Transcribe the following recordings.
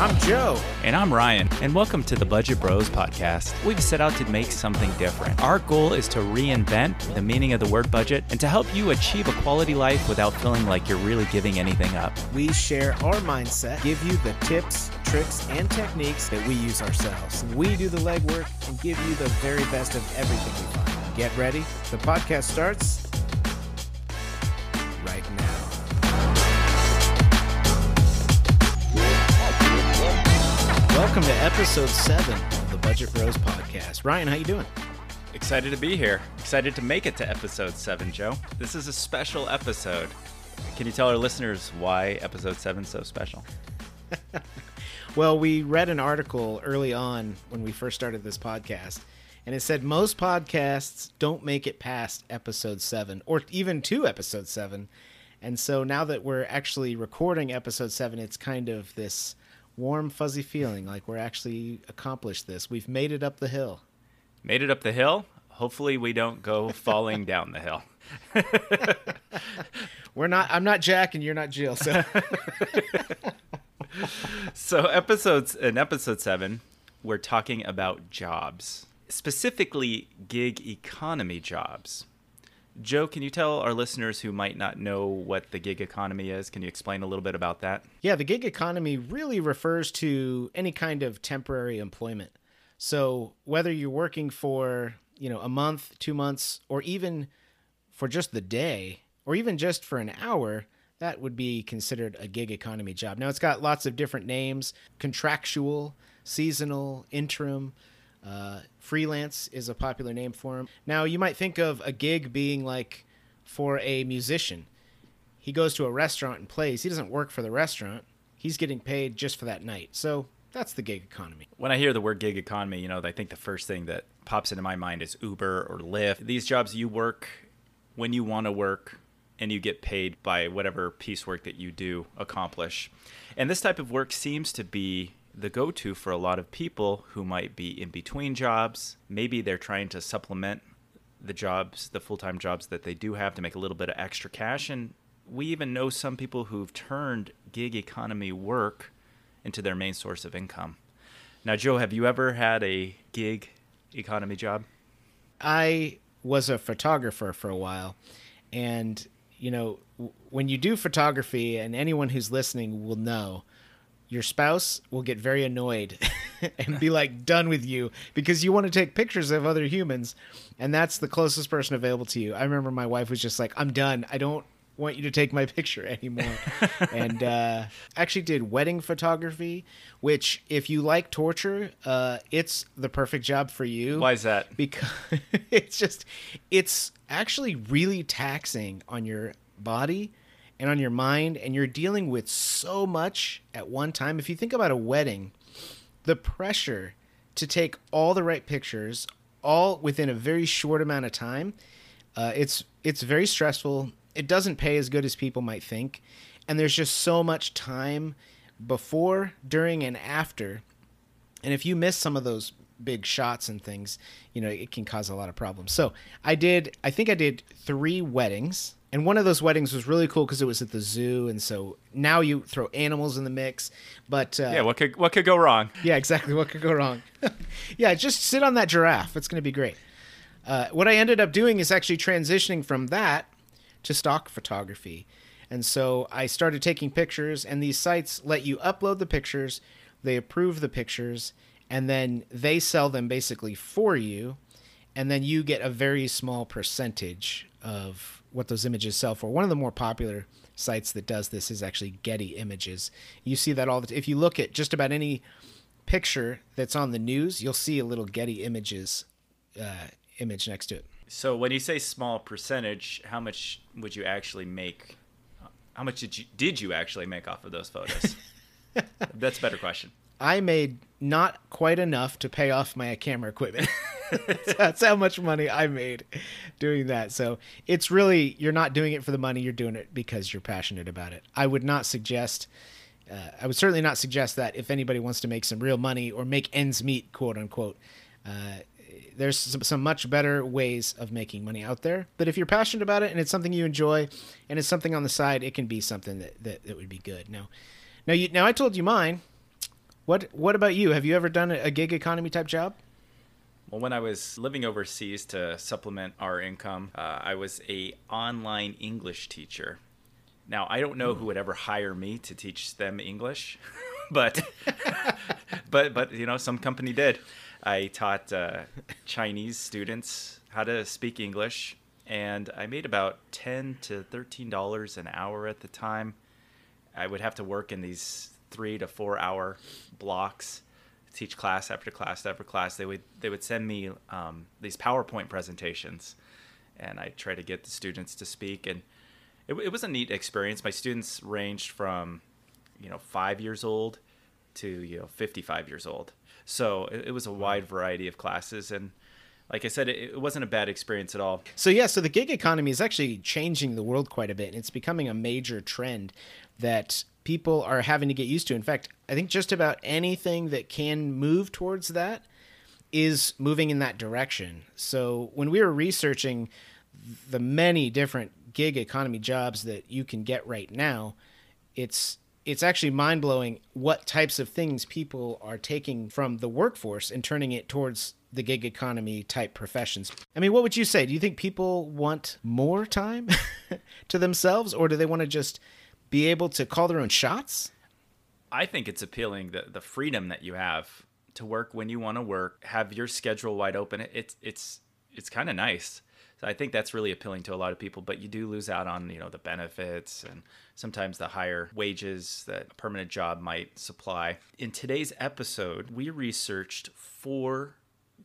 I'm Joe. And I'm Ryan, and welcome to the Budget Bros podcast. We've set out to make something different. Our goal is to reinvent the meaning of the word budget and to help you achieve a quality life without feeling like you're really giving anything up. We share our mindset, give you the tips, tricks, and techniques that we use ourselves. We do the legwork and give you the very best of everything we find. Get ready. The podcast starts Welcome to episode seven of the Budget Bros podcast. Ryan, how you doing? Excited to be here. Excited to make it to episode seven, Joe. This is a special episode. Can you tell our listeners why episode seven is so special? well, we read an article early on when we first started this podcast, and it said most podcasts don't make it past episode seven or even to episode seven. And so now that we're actually recording episode seven, it's kind of this warm, fuzzy feeling like we're actually accomplished this. We've made it up the hill. Made it up the hill. Hopefully, we don't go falling down the hill. we're not. I'm not Jack, and you're not Jill. So, so episodes in episode seven, we're talking about jobs, specifically gig economy jobs. Joe, can you tell our listeners who might not know what the gig economy is? Can you explain a little bit about that? Yeah, the gig economy really refers to any kind of temporary employment. So, whether you're working for, you know, a month, 2 months, or even for just the day, or even just for an hour, that would be considered a gig economy job. Now, it's got lots of different names, contractual, seasonal, interim, uh, freelance is a popular name for him. Now, you might think of a gig being like for a musician. He goes to a restaurant and plays. He doesn't work for the restaurant. He's getting paid just for that night. So that's the gig economy. When I hear the word gig economy, you know, I think the first thing that pops into my mind is Uber or Lyft. These jobs you work when you want to work and you get paid by whatever piecework that you do accomplish. And this type of work seems to be the go to for a lot of people who might be in between jobs. Maybe they're trying to supplement the jobs, the full time jobs that they do have to make a little bit of extra cash. And we even know some people who've turned gig economy work into their main source of income. Now, Joe, have you ever had a gig economy job? I was a photographer for a while. And, you know, when you do photography, and anyone who's listening will know, your spouse will get very annoyed and be like done with you because you want to take pictures of other humans and that's the closest person available to you. I remember my wife was just like i'm done. I don't want you to take my picture anymore. And uh, actually did wedding photography which if you like torture uh, it's the perfect job for you. Why is that? Because it's just it's actually really taxing on your body and on your mind, and you're dealing with so much at one time. If you think about a wedding, the pressure to take all the right pictures, all within a very short amount of time, uh, it's it's very stressful. It doesn't pay as good as people might think, and there's just so much time before, during, and after. And if you miss some of those big shots and things, you know, it can cause a lot of problems. So I did, I think I did three weddings and one of those weddings was really cool because it was at the zoo, and so now you throw animals in the mix. But uh, yeah, what could what could go wrong? Yeah, exactly. What could go wrong? yeah, just sit on that giraffe. It's going to be great. Uh, what I ended up doing is actually transitioning from that to stock photography, and so I started taking pictures. And these sites let you upload the pictures, they approve the pictures, and then they sell them basically for you, and then you get a very small percentage of what those images sell for. One of the more popular sites that does this is actually Getty Images. You see that all the t- if you look at just about any picture that's on the news, you'll see a little Getty Images uh, image next to it. So when you say small percentage, how much would you actually make? How much did you did you actually make off of those photos? that's a better question. I made not quite enough to pay off my camera equipment. That's how much money I made doing that. So it's really, you're not doing it for the money, you're doing it because you're passionate about it. I would not suggest, uh, I would certainly not suggest that if anybody wants to make some real money or make ends meet, quote unquote. Uh, there's some, some, much better ways of making money out there. But if you're passionate about it and it's something you enjoy and it's something on the side, it can be something that, that, that would be good. Now, now, you, now I told you mine What What about you? Have you ever done a gig economy type job? Well, when I was living overseas to supplement our income, uh, I was a online English teacher. Now I don't know who would ever hire me to teach them English, but but but you know some company did. I taught uh, Chinese students how to speak English, and I made about ten to thirteen dollars an hour at the time. I would have to work in these three to four hour blocks teach class after class after class they would they would send me um, these powerpoint presentations. And i try to get the students to speak. And it, it was a neat experience. My students ranged from you know five years old to you know 55 years old. So it, it was a wide variety of classes. And like I said, it, it, wasn't a bad experience at all. So yeah, so the gig economy is actually changing the world quite a bit. It's becoming a major trend that people are having to get used to. In fact, I think just about anything that can move towards that is moving in that direction. So when we were researching the many different gig economy jobs that you can get right now, it's it's actually mind blowing what types of things people are taking from the workforce and turning it towards the gig economy type professions. I mean, what would you say? Do you think people want more time to themselves, or do they want to just be able to call their own shots? I think it's appealing the the freedom that you have to work when you want to work, have your schedule wide open. It's it's it's kind of nice. So I think that's really appealing to a lot of people, but you do lose out on, you know, the benefits and sometimes the higher wages that a permanent job might supply. In today's episode, we researched four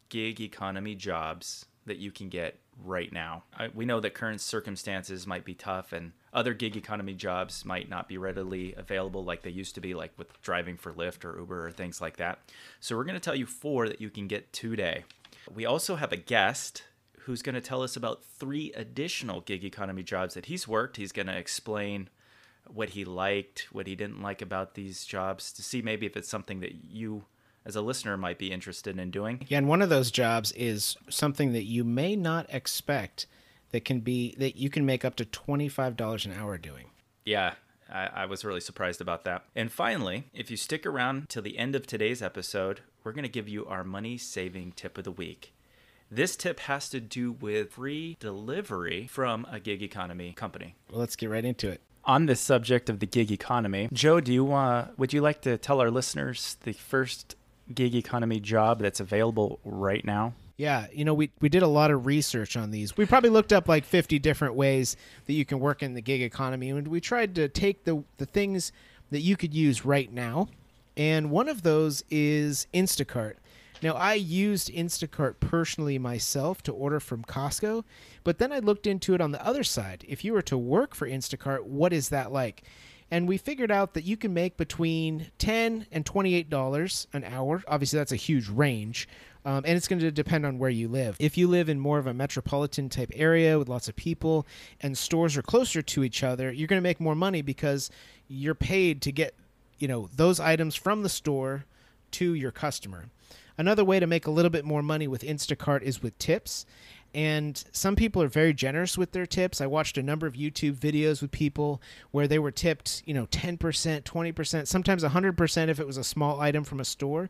gig economy jobs that you can get right now. I, we know that current circumstances might be tough and other gig economy jobs might not be readily available like they used to be, like with driving for Lyft or Uber or things like that. So, we're going to tell you four that you can get today. We also have a guest who's going to tell us about three additional gig economy jobs that he's worked. He's going to explain what he liked, what he didn't like about these jobs to see maybe if it's something that you as a listener might be interested in doing. Yeah, and one of those jobs is something that you may not expect that can be that you can make up to $25 an hour doing. Yeah, I, I was really surprised about that. And finally, if you stick around till the end of today's episode, we're going to give you our money saving tip of the week. This tip has to do with free delivery from a gig economy company. Well, let's get right into it. On this subject of the gig economy, Joe, do you uh, would you like to tell our listeners the first gig economy job that's available right now? Yeah, you know, we, we did a lot of research on these. We probably looked up like 50 different ways that you can work in the gig economy, and we tried to take the, the things that you could use right now. And one of those is Instacart. Now, I used Instacart personally myself to order from Costco, but then I looked into it on the other side. If you were to work for Instacart, what is that like? And we figured out that you can make between 10 and 28 dollars an hour. Obviously that's a huge range um, and it's going to depend on where you live. If you live in more of a metropolitan type area with lots of people and stores are closer to each other you're going to make more money because you're paid to get you know those items from the store to your customer. Another way to make a little bit more money with Instacart is with tips and some people are very generous with their tips. I watched a number of YouTube videos with people where they were tipped, you know, 10%, 20%, sometimes 100% if it was a small item from a store.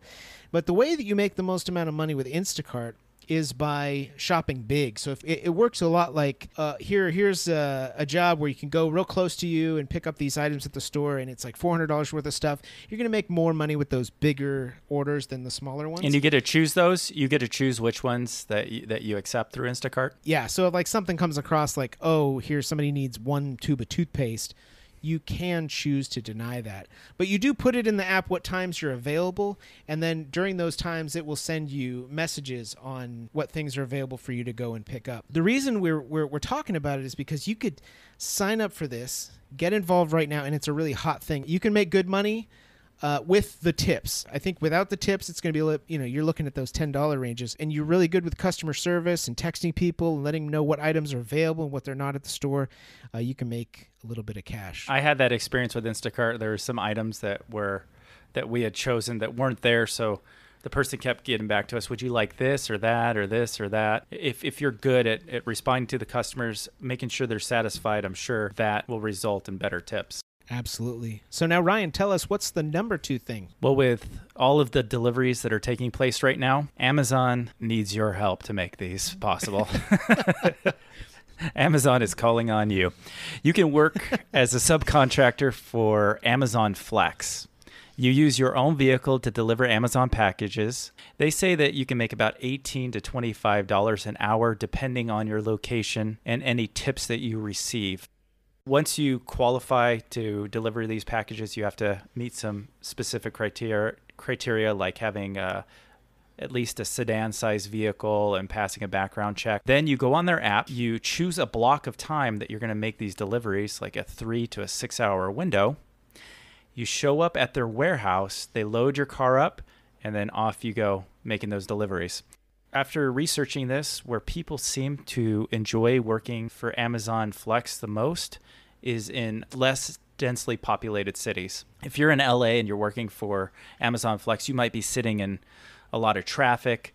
But the way that you make the most amount of money with Instacart is by shopping big. So if it, it works a lot like uh, here, here's a, a, job where you can go real close to you and pick up these items at the store, and it's like four hundred dollars worth of stuff. You're gonna make more money with those bigger orders than the smaller ones. And you get to choose those. You get to choose which ones that you, that you accept through Instacart. Yeah. So if like something comes across like, oh, here somebody needs one tube of toothpaste you can choose to deny that. But you do put it in the app what times you're available, and then during those times, it will send you messages on what things are available for you to go and pick up. The reason we're, we're, we're talking about it is because you could sign up for this, get involved right now, and it's a really hot thing. You can make good money uh, with the tips. I think without the tips, it's going to be, you know, you're looking at those $10 ranges and you're really good with customer service and texting people and letting them know what items are available and what they're not at the store. Uh, you can make a little bit of cash. I had that experience with Instacart. There were some items that were, that we had chosen that weren't there. So the person kept getting back to us. Would you like this or that or this or that? If, if you're good at, at responding to the customers, making sure they're satisfied, I'm sure that will result in better tips. Absolutely. So now, Ryan, tell us what's the number two thing? Well, with all of the deliveries that are taking place right now, Amazon needs your help to make these possible. Amazon is calling on you. You can work as a subcontractor for Amazon Flex. You use your own vehicle to deliver Amazon packages. They say that you can make about 18 to $25 an hour depending on your location and any tips that you receive. Once you qualify to deliver these packages, you have to meet some specific criteria criteria like having uh, at least a sedan sized vehicle and passing a background check. Then you go on their app, you choose a block of time that you're going to make these deliveries, like a three to a six hour window. You show up at their warehouse, they load your car up, and then off you go making those deliveries. After researching this, where people seem to enjoy working for Amazon Flex the most is in less densely populated cities. If you're in LA and you're working for Amazon Flex, you might be sitting in a lot of traffic.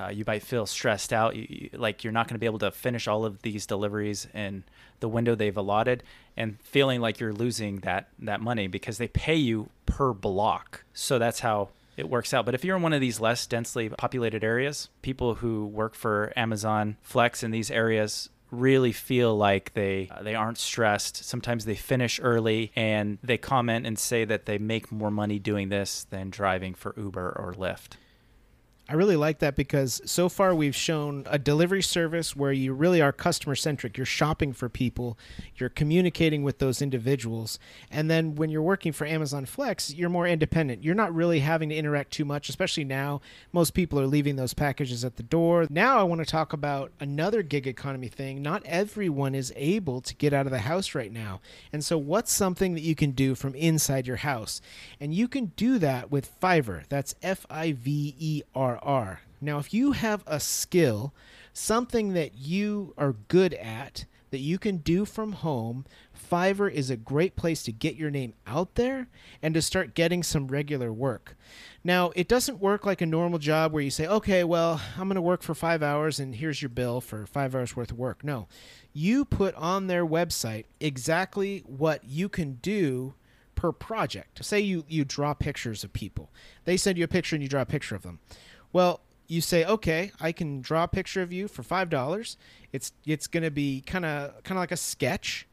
Uh, you might feel stressed out, you, you, like you're not going to be able to finish all of these deliveries in the window they've allotted, and feeling like you're losing that that money because they pay you per block. So that's how it works out. But if you're in one of these less densely populated areas, people who work for Amazon Flex in these areas really feel like they uh, they aren't stressed. Sometimes they finish early and they comment and say that they make more money doing this than driving for Uber or Lyft. I really like that because so far we've shown a delivery service where you really are customer centric. You're shopping for people, you're communicating with those individuals. And then when you're working for Amazon Flex, you're more independent. You're not really having to interact too much, especially now. Most people are leaving those packages at the door. Now I want to talk about another gig economy thing. Not everyone is able to get out of the house right now. And so, what's something that you can do from inside your house? And you can do that with Fiverr. That's F I V E R are. Now, if you have a skill, something that you are good at, that you can do from home, Fiverr is a great place to get your name out there and to start getting some regular work. Now, it doesn't work like a normal job where you say, okay, well, I'm going to work for five hours and here's your bill for five hours worth of work. No, you put on their website exactly what you can do per project. Say you, you draw pictures of people, they send you a picture and you draw a picture of them. Well, you say, okay, I can draw a picture of you for five dollars. It's it's going to be kind of kind of like a sketch,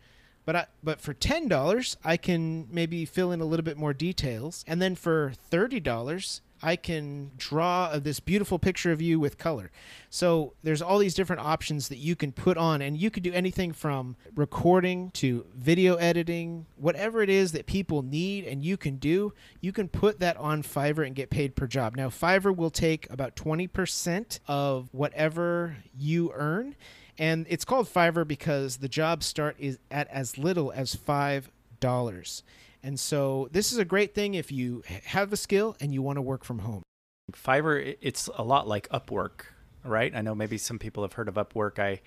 but I, but for ten dollars, I can maybe fill in a little bit more details, and then for thirty dollars, I can draw this beautiful picture of you with color. So there's all these different options that you can put on, and you can do anything from recording to video editing, whatever it is that people need and you can do, you can put that on Fiverr and get paid per job. Now, Fiverr will take about 20% of whatever you earn. And it's called Fiverr because the jobs start is at as little as five dollars. And so this is a great thing if you have a skill and you want to work from home. Fiverr, it's a lot like Upwork, right? I know maybe some people have heard of Upwork. I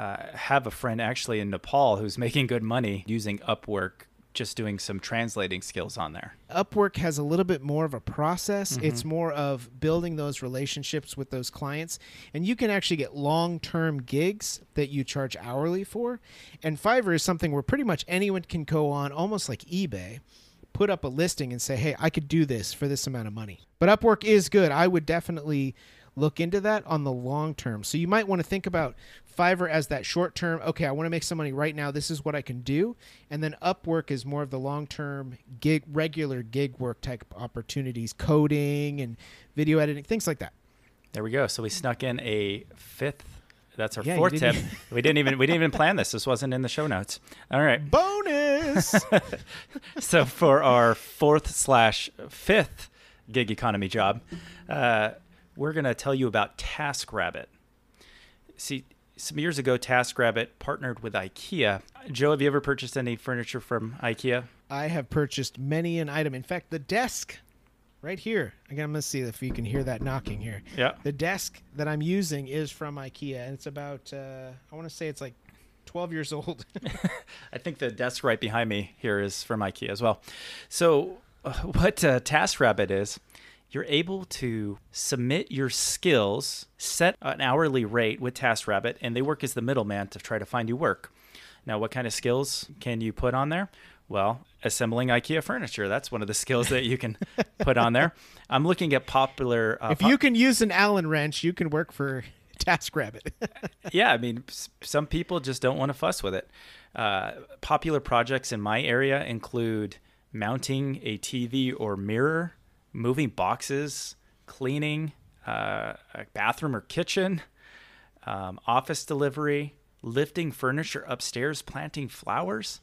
uh, have a friend actually in Nepal who's making good money using Upwork just doing some translating skills on there. Upwork has a little bit more of a process. Mm-hmm. It's more of building those relationships with those clients. And you can actually get long term gigs that you charge hourly for. And Fiverr is something where pretty much anyone can go on, almost like eBay, put up a listing and say, hey, I could do this for this amount of money. But Upwork is good. I would definitely look into that on the long term. So you might want to think about Fiverr as that short term, okay, I want to make some money right now. This is what I can do. And then Upwork is more of the long term gig, regular gig work type opportunities, coding and video editing, things like that. There we go. So we snuck in a fifth. That's our yeah, fourth tip. we didn't even we didn't even plan this. This wasn't in the show notes. All right. Bonus. so for our fourth slash fifth gig economy job, uh, we're going to tell you about TaskRabbit. See, some years ago, TaskRabbit partnered with IKEA. Joe, have you ever purchased any furniture from IKEA? I have purchased many an item. In fact, the desk right here. Again, I'm going to see if you can hear that knocking here. Yeah. The desk that I'm using is from IKEA, and it's about, uh, I want to say it's like 12 years old. I think the desk right behind me here is from IKEA as well. So, uh, what uh, TaskRabbit is, you're able to submit your skills, set an hourly rate with TaskRabbit, and they work as the middleman to try to find you work. Now, what kind of skills can you put on there? Well, assembling IKEA furniture. That's one of the skills that you can put on there. I'm looking at popular. Uh, if you can use an Allen wrench, you can work for TaskRabbit. yeah, I mean, some people just don't want to fuss with it. Uh, popular projects in my area include mounting a TV or mirror, moving boxes, cleaning uh, a bathroom or kitchen, um, office delivery, lifting furniture upstairs, planting flowers.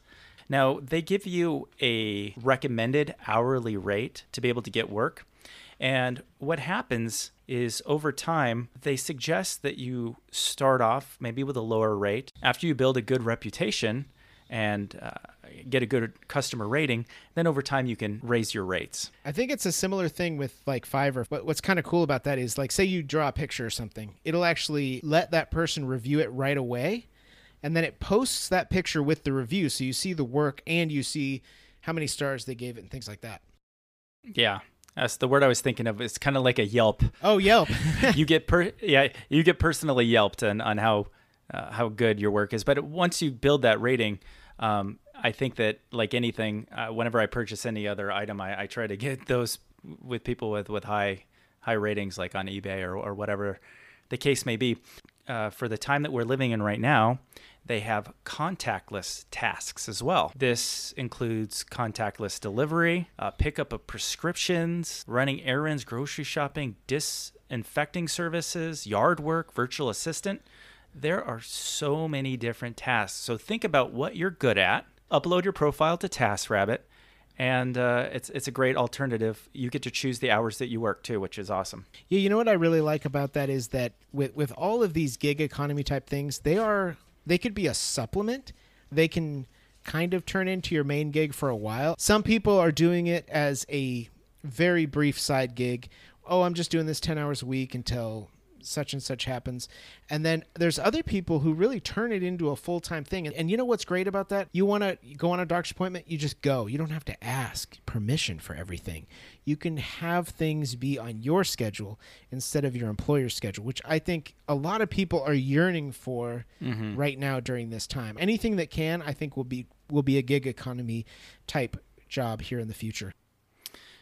Now, they give you a recommended hourly rate to be able to get work. And what happens is over time, they suggest that you start off maybe with a lower rate. After you build a good reputation and uh, get a good customer rating, then over time you can raise your rates. I think it's a similar thing with like Fiverr. But what's kind of cool about that is like, say you draw a picture or something, it'll actually let that person review it right away and then it posts that picture with the review so you see the work and you see how many stars they gave it and things like that. Yeah that's the word i was thinking of. It's kind of like a yelp. Oh yelp. You get per yeah you get personally yelped on, on how uh, how good your work is. But once you build that rating um, i think that like anything uh, whenever i purchase any other item I, I try to get those with people with with high high ratings like on ebay or, or whatever the case may be uh, for the time that we're living in right now, they have contactless tasks as well. This includes contactless delivery, uh, pickup of prescriptions, running errands, grocery shopping, disinfecting services, yard work, virtual assistant. There are so many different tasks. So think about what you're good at, upload your profile to TaskRabbit, and uh, it's it's a great alternative. You get to choose the hours that you work too, which is awesome. Yeah, you know what I really like about that is that with with all of these gig economy type things, they are they could be a supplement. They can kind of turn into your main gig for a while. Some people are doing it as a very brief side gig. Oh, I'm just doing this 10 hours a week until such and such happens. And then there's other people who really turn it into a full time thing. And, and, you know what's great about that? You want to go on a doctor's appointment, you just go. You don't have to ask permission for everything. You can have things be on your schedule instead of your employer's schedule, which I think a lot of people are yearning for mm-hmm. right now during this time. Anything that can, I think, will be will be a gig economy type job here in the future.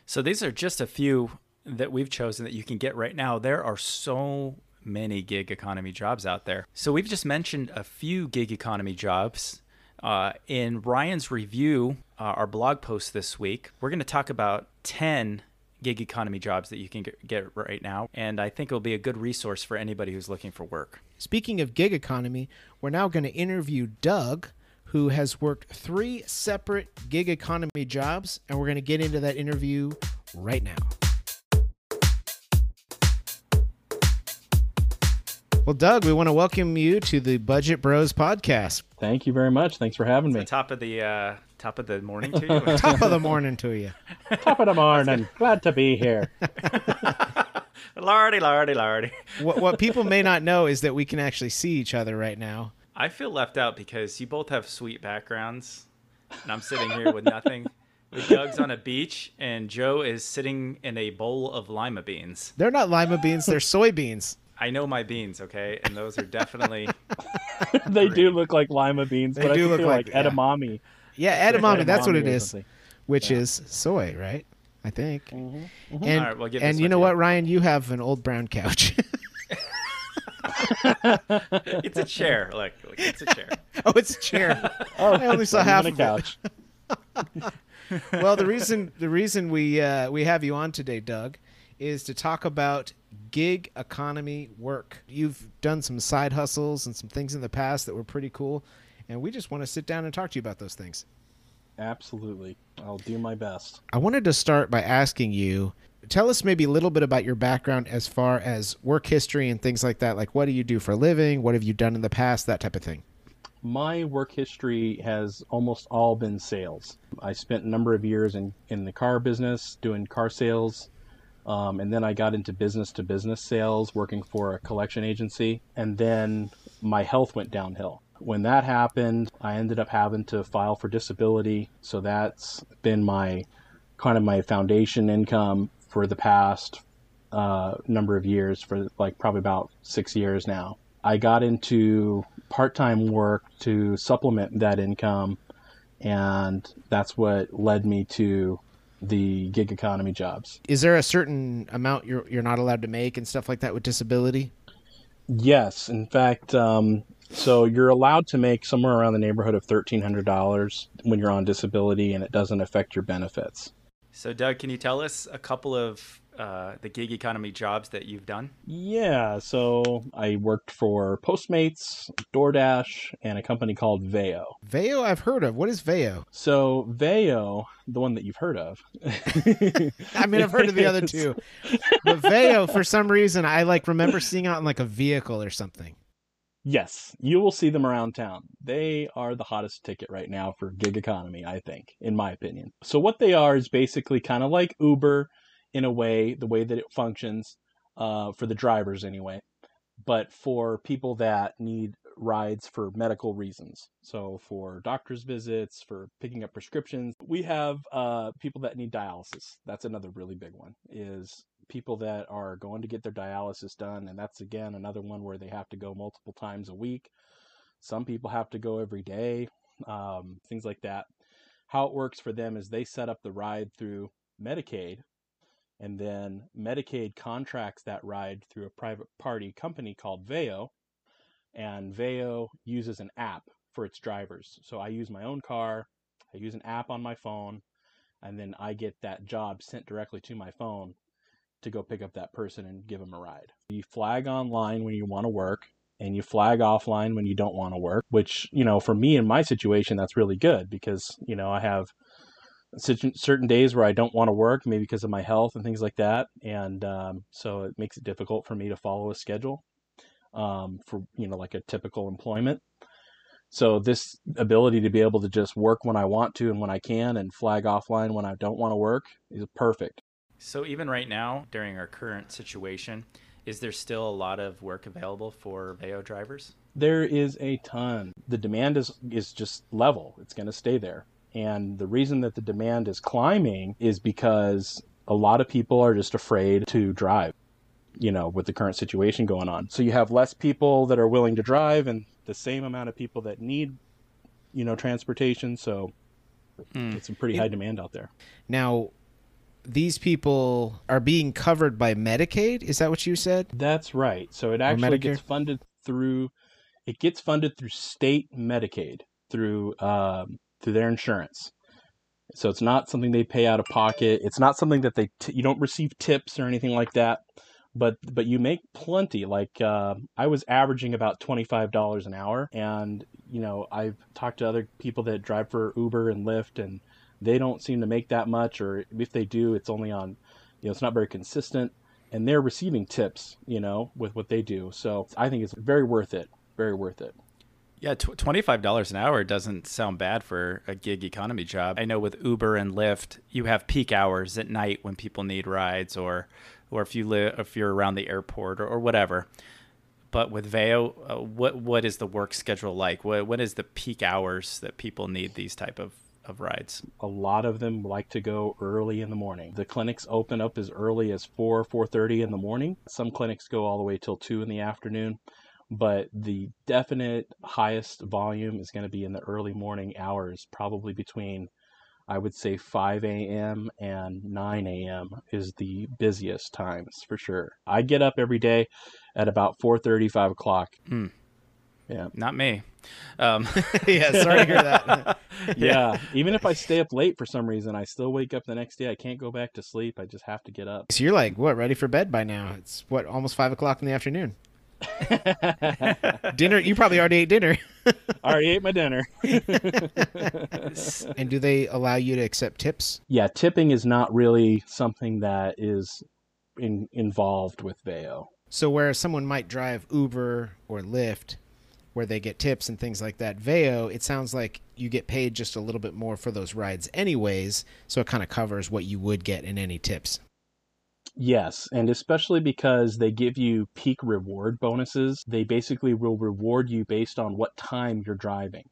So these are just a few that we've chosen that you can get right now, there are so many gig economy jobs out there. So we've just mentioned a few gig economy jobs. Uh, in Ryan's review, uh, our blog post this week, we're going to talk about 10 gig economy jobs that you can get, right now. And I think it'll be a good resource for anybody who's looking for work. Speaking of gig economy, we're now going to interview Doug, who has worked three separate gig economy jobs. And we're going to get into that interview right now. Well, Doug, we want to welcome you to the Budget Bros podcast. Thank you very much. Thanks for having me. top of the uh, top of the morning to you. top of the morning to you. top of the morning. Glad to be here. lardy, lardy, lardy. What, what people may not know is that we can actually see each other right now. I feel left out because you both have sweet backgrounds, and I'm sitting here with nothing. Doug's on a beach, and Joe is sitting in a bowl of lima beans. They're not lima beans; they're soybeans. I know my beans, okay, and those are definitely. they do look like lima beans, they but do I look like, like yeah. edamame. Yeah, edamame. that's what it is, which yeah. is soy, right? I think. Mm-hmm. Mm-hmm. And right, well, and you know what, Ryan? You have an old brown couch. it's a chair. Look, look, it's a chair. oh, it's a chair. oh, I only saw half of couch. well, the reason the reason we uh, we have you on today, Doug, is to talk about gig economy work. You've done some side hustles and some things in the past that were pretty cool, and we just want to sit down and talk to you about those things. Absolutely. I'll do my best. I wanted to start by asking you tell us maybe a little bit about your background as far as work history and things like that. Like, what do you do for a living? What have you done in the past? That type of thing. My work history has almost all been sales. I spent a number of years in, in the car business doing car sales um, and then I got into business to business sales, working for a collection agency. And then my health went downhill. When that happened, I ended up having to file for disability. So that's been my kind of my foundation income for the past uh, number of years, for like probably about six years now. I got into part time work to supplement that income and that's what led me to the gig economy jobs. Is there a certain amount you're you're not allowed to make and stuff like that with disability? Yes, in fact, um, so you're allowed to make somewhere around the neighborhood of thirteen hundred dollars when you're on disability, and it doesn't affect your benefits. So, Doug, can you tell us a couple of uh, the gig economy jobs that you've done? Yeah, so I worked for Postmates, DoorDash, and a company called Veyo. Veyo, I've heard of. What is Veyo? So Veyo, the one that you've heard of. I mean, I've heard of the other two, but Veyo, for some reason, I like remember seeing out in like a vehicle or something. Yes, you will see them around town. They are the hottest ticket right now for gig economy, I think, in my opinion. So what they are is basically kind of like Uber in a way, the way that it functions uh, for the drivers anyway, but for people that need rides for medical reasons. So for doctor's visits, for picking up prescriptions, we have uh, people that need dialysis. That's another really big one. Is people that are going to get their dialysis done, and that's again another one where they have to go multiple times a week. Some people have to go every day, um, things like that. How it works for them is they set up the ride through Medicaid, and then Medicaid contracts that ride through a private party company called Veyo, and Veyo uses an app for its drivers. So I use my own car, I use an app on my phone, and then I get that job sent directly to my phone to go pick up that person and give them a ride. You flag online when you want to work and you flag offline when you don't want to work, which, you know, for me in my situation, that's really good because, you know, I have certain days where I don't want to work, maybe because of my health and things like that. And um, so it makes it difficult for me to follow a schedule um, for, you know, like a typical employment. So this ability to be able to just work when I want to and when I can and flag offline when I don't want to work is perfect. So even right now, during our current situation, is there still a lot of work available for Veyo drivers? There is a ton. The demand is is just level. It's going to stay there. And the reason that the demand is climbing is because a lot of people are just afraid to drive, you know, with the current situation going on. So you have less people that are willing to drive and the same amount of people that need, you know, transportation. So mm. it's a pretty high demand out there. Now, these people are being covered by Medicaid. Is that what you said? That's right. So it actually gets funded through it gets funded through state Medicaid through um, through their insurance. So it's not something they pay out of pocket. It's not something that they t- you don't receive tips or anything like that. But but you make plenty. Like uh, I was averaging about twenty five dollars an hour, and you know I've talked to other people that drive for Uber and Lyft, and they don't seem to make that much, or if they do, it's only on, you know, it's not very consistent, and they're receiving tips, you know, with what they do. So I think it's very worth it, very worth it. Yeah, twenty-five dollars an hour doesn't sound bad for a gig economy job. I know with Uber and Lyft, you have peak hours at night when people need rides, or or if you live if you're around the airport or, or whatever. But with Veyo, uh, what what is the work schedule like? What what is the peak hours that people need these type of of rides. A lot of them like to go early in the morning. The clinics open up as early as 4 4:30 in the morning. Some clinics go all the way till 2 in the afternoon, but the definite highest volume is going to be in the early morning hours, probably between I would say 5 a.m. and 9 a.m. is the busiest times for sure. I get up every day at about 4:30, 5 o'clock. Mm. Yeah, not me. Um. yeah, sorry to hear that. yeah, even if I stay up late for some reason, I still wake up the next day. I can't go back to sleep. I just have to get up. So you're like, what, ready for bed by now? It's what, almost five o'clock in the afternoon. dinner? You probably already ate dinner. I already ate my dinner. and do they allow you to accept tips? Yeah, tipping is not really something that is in, involved with Veyo. So where someone might drive Uber or Lyft, where they get tips and things like that. Veyo, it sounds like you get paid just a little bit more for those rides, anyways, so it kind of covers what you would get in any tips. Yes, and especially because they give you peak reward bonuses, they basically will reward you based on what time you're driving.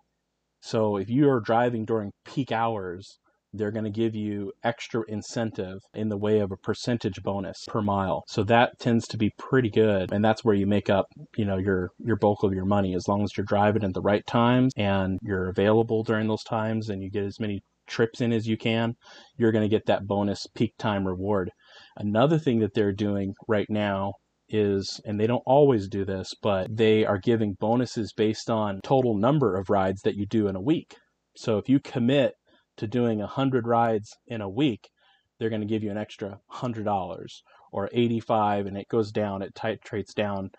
So if you are driving during peak hours, they're going to give you extra incentive in the way of a percentage bonus per mile. So that tends to be pretty good. And that's where you make up, you know, your, your bulk of your money as long as you're driving at the right times and you're available during those times and you get as many trips in as you can, you're going to get that bonus peak time reward. Another thing that they're doing right now is, and they don't always do this, but they are giving bonuses based on total number of rides that you do in a week. So if you commit to doing 100 rides in a week, they're going to give you an extra $100 or 85 and it goes down, it titrates down.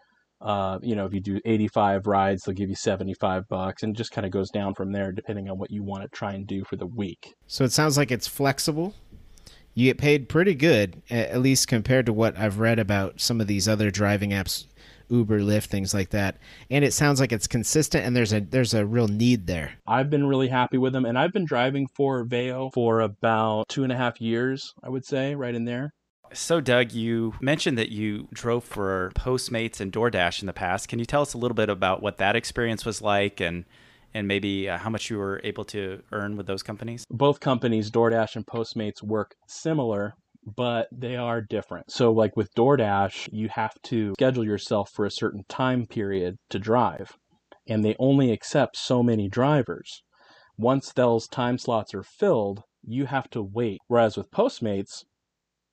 Uh, you know, if you do 85 rides, they'll give you 75 bucks and just kind of goes down from there depending on what you want to try and do for the week. So it sounds like it's flexible. You get paid pretty good, at least compared to what I've read about some of these other driving apps Uber, Lyft, things like that. And it sounds like it's consistent and there's a there's a real need there. I've been really happy with them and I've been driving for Veyo for about two and a half years, I would say, right in there. So, Doug, you mentioned that you drove for Postmates and DoorDash in the past. Can you tell us a little bit about what that experience was like and and maybe uh, how much you were able to earn with those companies? Both companies, DoorDash and Postmates, work similar but they are different. So, like with DoorDash, you have to schedule yourself for a certain time period to drive, and they only accept so many drivers. Once those time slots are filled, you have to wait. Whereas with Postmates,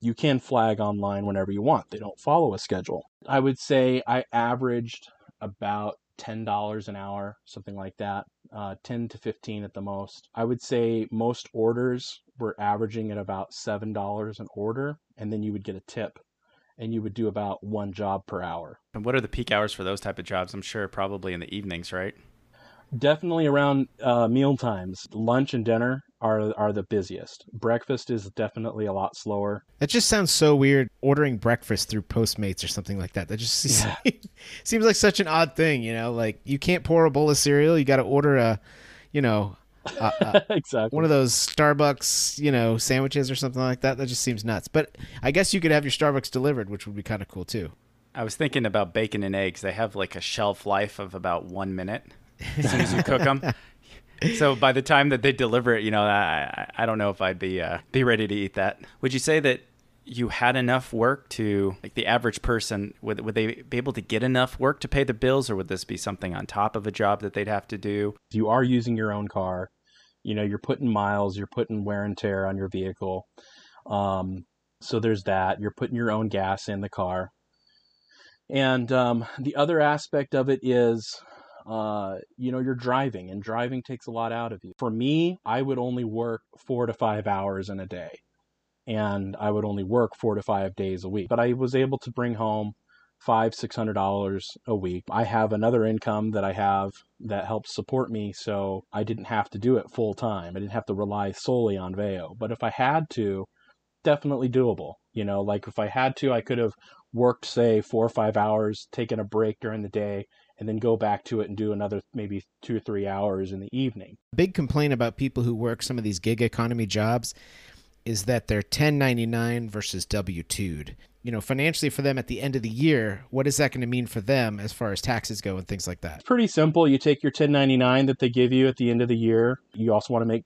you can flag online whenever you want. They don't follow a schedule. I would say I averaged about $10 an hour, something like that, uh, 10 to 15 at the most. I would say most orders were averaging at about $7 an order, and then you would get a tip and you would do about one job per hour. And what are the peak hours for those type of jobs? I'm sure probably in the evenings, right? Definitely around uh, meal times. Lunch and dinner are are the busiest. Breakfast is definitely a lot slower. That just sounds so weird. Ordering breakfast through Postmates or something like that. That just seems, yeah. seems like such an odd thing. You know, like you can't pour a bowl of cereal. You got to order a, you know, uh, uh, exactly one of those Starbucks, you know, sandwiches or something like that. That just seems nuts. But I guess you could have your Starbucks delivered, which would be kind of cool too. I was thinking about bacon and eggs. They have like a shelf life of about one minute as soon as you cook them. so by the time that they deliver it, you know, I I don't know if I'd be uh, be ready to eat that. Would you say that you had enough work to like the average person would would they be able to get enough work to pay the bills, or would this be something on top of a job that they'd have to do? You are using your own car. You know, you're putting miles, you're putting wear and tear on your vehicle. Um, so there's that. You're putting your own gas in the car. And um, the other aspect of it is uh, you know, you're driving, and driving takes a lot out of you. For me, I would only work four to five hours in a day, and I would only work four to five days a week. But I was able to bring home five, six hundred dollars a week. I have another income that I have that helps support me, so I didn't have to do it full time. I didn't have to rely solely on Veyo. But if I had to, definitely doable. You know, like if I had to, I could have worked, say, four or five hours, taken a break during the day, and then go back to it and do another maybe two or three hours in the evening. Big complaint about people who work some of these gig economy jobs is that they're 1099 versus W2'd. You know, financially for them at the end of the year, what is that going to mean for them as far as taxes go and things like that? It's pretty simple. You take your 1099 that they give you at the end of the year. You also want to make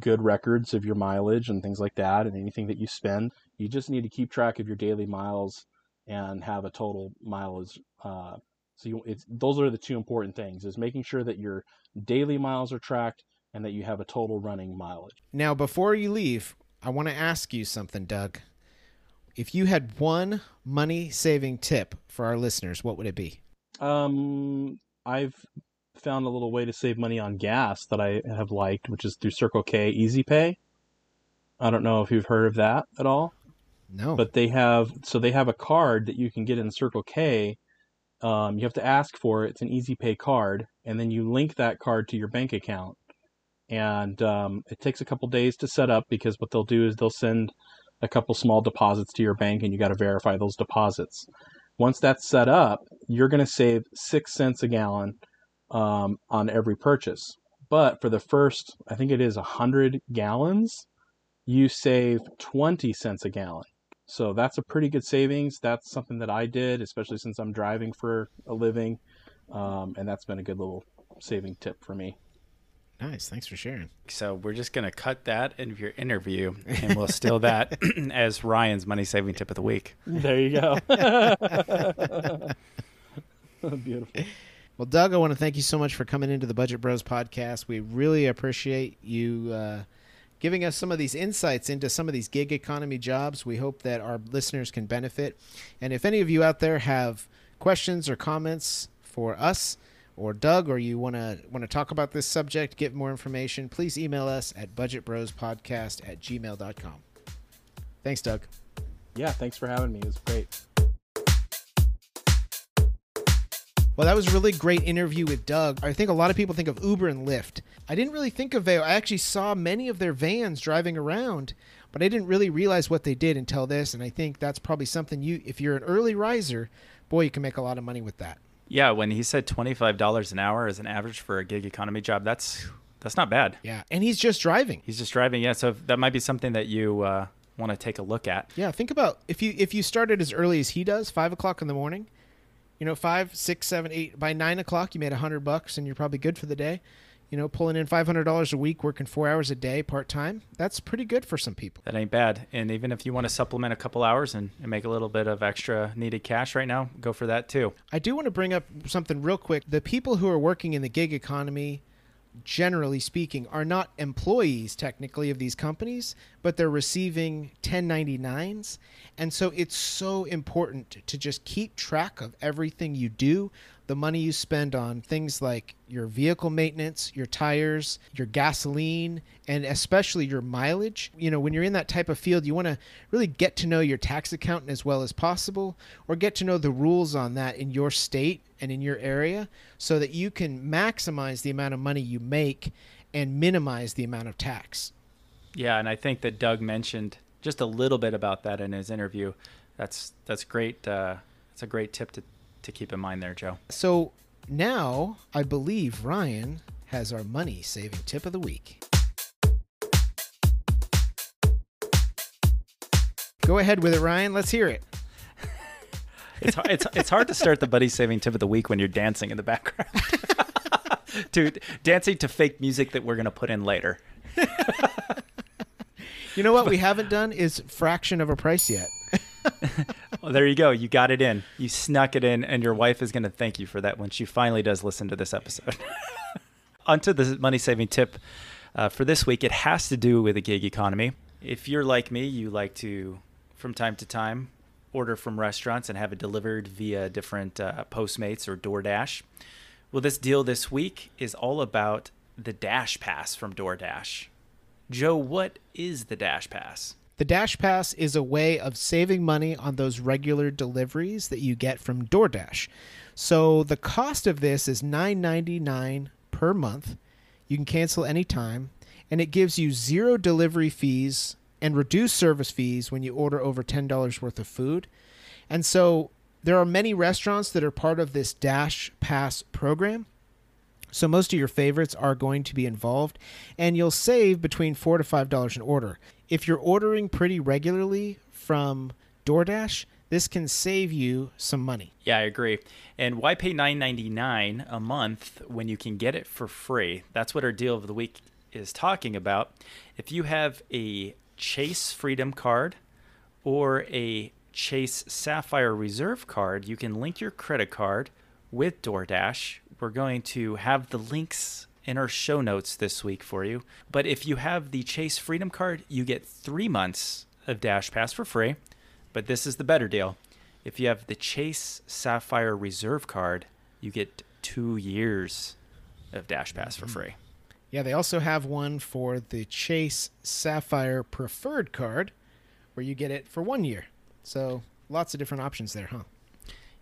good records of your mileage and things like that and anything that you spend. You just need to keep track of your daily miles and have a total mileage uh, so you, it's those are the two important things: is making sure that your daily miles are tracked and that you have a total running mileage. Now, before you leave, I want to ask you something, Doug. If you had one money saving tip for our listeners, what would it be? Um, I've found a little way to save money on gas that I have liked, which is through Circle K Easy Pay. I don't know if you've heard of that at all. No. But they have so they have a card that you can get in Circle K um, you have to ask for it. It's an easy pay card, and then you link that card to your bank account. And um, it takes a couple days to set up because what they'll do is they'll send a couple small deposits to your bank, and you got to verify those deposits. Once that's set up, you're going to save six cents a gallon um, on every purchase. But for the first, I think it is 100 gallons, you save 20 cents a gallon. So that's a pretty good savings. That's something that I did, especially since I'm driving for a living. Um, and that's been a good little saving tip for me. Nice. Thanks for sharing. So we're just gonna cut that in your interview, and we'll steal that as Ryan's money saving tip of the week. There you go. Beautiful. Well, Doug, I want to thank you so much for coming into the Budget Bros podcast. We really appreciate you uh, giving us some of these insights into some of these gig economy jobs. We hope that our listeners can benefit. And if any of you out there have questions or comments for us or Doug, or you want to want to talk about this subject, get more information, please email us at budgetbrospodcast at gmail.com. Thanks, Doug. Yeah, thanks for having me. It was great. Well, that was a really great interview with Doug. I think a lot of people think of Uber and Lyft. I didn't really think of Veyo. I actually saw many of their vans driving around, but I didn't really realize what they did until this. And I think that's probably something you, if you're an early riser, boy, you can make a lot of money with that. Yeah, when he said twenty five dollars an hour as an average for a gig economy job, that's that's not bad. Yeah, and he's just driving. He's just driving. Yeah, so that might be something that you uh, want to take a look at. Yeah, think about if you if you started as early as he does, five o'clock in the morning. You know, five, six, seven, eight. By nine o'clock, you made a hundred bucks, and you're probably good for the day. You know, pulling in five hundred dollars a week, working four hours a day, part time. That's pretty good for some people. That ain't bad. And even if you want to supplement a couple hours and, and make a little bit of extra needed cash right now, go for that too. I do want to bring up something real quick. The people who are working in the gig economy, generally speaking, are not employees technically of these companies, but they're receiving 1099s. And so it's so important to just keep track of everything you do, the money you spend on things like your vehicle maintenance, your tires, your gasoline, and especially your mileage. You know, when you're in that type of field, you want to really get to know your tax accountant as well as possible, or get to know the rules on that in your state and in your area so that you can maximize the amount of money you make and minimize the amount of tax. Yeah, and I think that Doug mentioned just a little bit about that in his interview. That's that's great. Uh, that's a great tip to to keep in mind there, Joe. So now I believe Ryan has our money saving tip of the week. Go ahead with it, Ryan. Let's hear it. It's hard, it's it's hard to start the buddy saving tip of the week when you're dancing in the background. Dude, dancing to fake music that we're gonna put in later. You know what we haven't done is fraction of a price yet. Well, there you go. You got it in. You snuck it in, and your wife is gonna thank you for that when she finally does listen to this episode. Onto the money saving tip uh, for this week. It has to do with the gig economy. If you're like me, you like to, from time to time, order from restaurants and have it delivered via different uh, Postmates or DoorDash. Well, this deal this week is all about the Dash Pass from DoorDash. Joe, what is the Dash Pass? The Dash Pass is a way of saving money on those regular deliveries that you get from DoorDash. So the cost of this is $9.99 per month. You can cancel anytime, and it gives you zero delivery fees and reduced service fees when you order over $10 worth of food. And so there are many restaurants that are part of this Dash Pass program. So most of your favorites are going to be involved, and you'll save between four to five dollars an order. If you're ordering pretty regularly from DoorDash, this can save you some money. Yeah, I agree. And why pay nine ninety nine a month when you can get it for free? That's what our deal of the week is talking about. If you have a Chase Freedom card or a Chase Sapphire Reserve card, you can link your credit card with DoorDash. We're going to have the links in our show notes this week for you. But if you have the Chase Freedom card, you get three months of Dash Pass for free. But this is the better deal. If you have the Chase Sapphire Reserve card, you get two years of Dash Pass for mm-hmm. free. Yeah, they also have one for the Chase Sapphire Preferred card where you get it for one year. So lots of different options there, huh?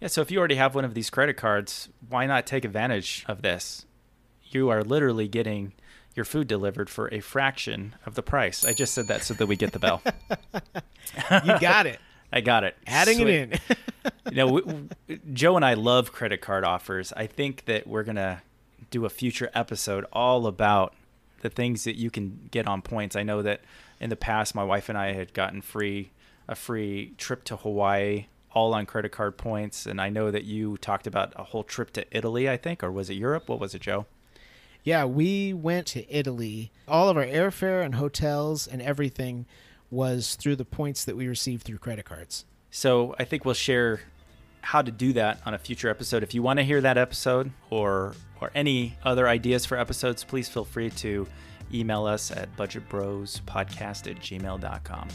Yeah, so if you already have one of these credit cards, why not take advantage of this? You are literally getting your food delivered for a fraction of the price. I just said that so that we get the bell. You got it. I got it. Adding Sweet. it in. you know, we, we- Joe and I love credit card offers. I think that we're gonna do a future episode all about the things that you can get on points. I know that in the past, my wife and I had gotten free a free trip to Hawaii, all on credit card points, and I know that you talked about a whole trip to Italy. I think, or was it Europe? What was it, Joe? Yeah, we went to Italy. All of our airfare and hotels and everything was through the points that we received through credit cards. So I think we'll share how to do that on a future episode. If you want to hear that episode or or any other ideas for episodes, please feel free to email us at budgetbrospodcast at gmail.com.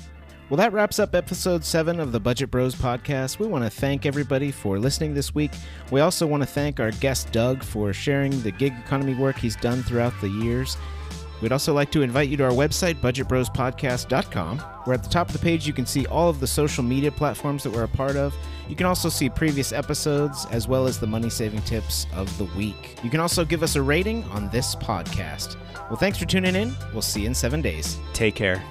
Well, that wraps up episode seven of the Budget Bros podcast. We want to thank everybody for listening this week. We also want to thank our guest Doug for sharing the gig economy work he's done throughout the years. We'd also like to invite you to our website, budgetbrospodcast.com, where at the top of the page you can see all of the social media platforms that we're a part of. You can also see previous episodes as well as the money saving tips of the week. You can also give us a rating on this podcast. Well, thanks for tuning in. We'll see you in seven days. Take care.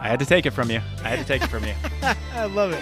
I had to take it from you. I had to take it from you. I love it.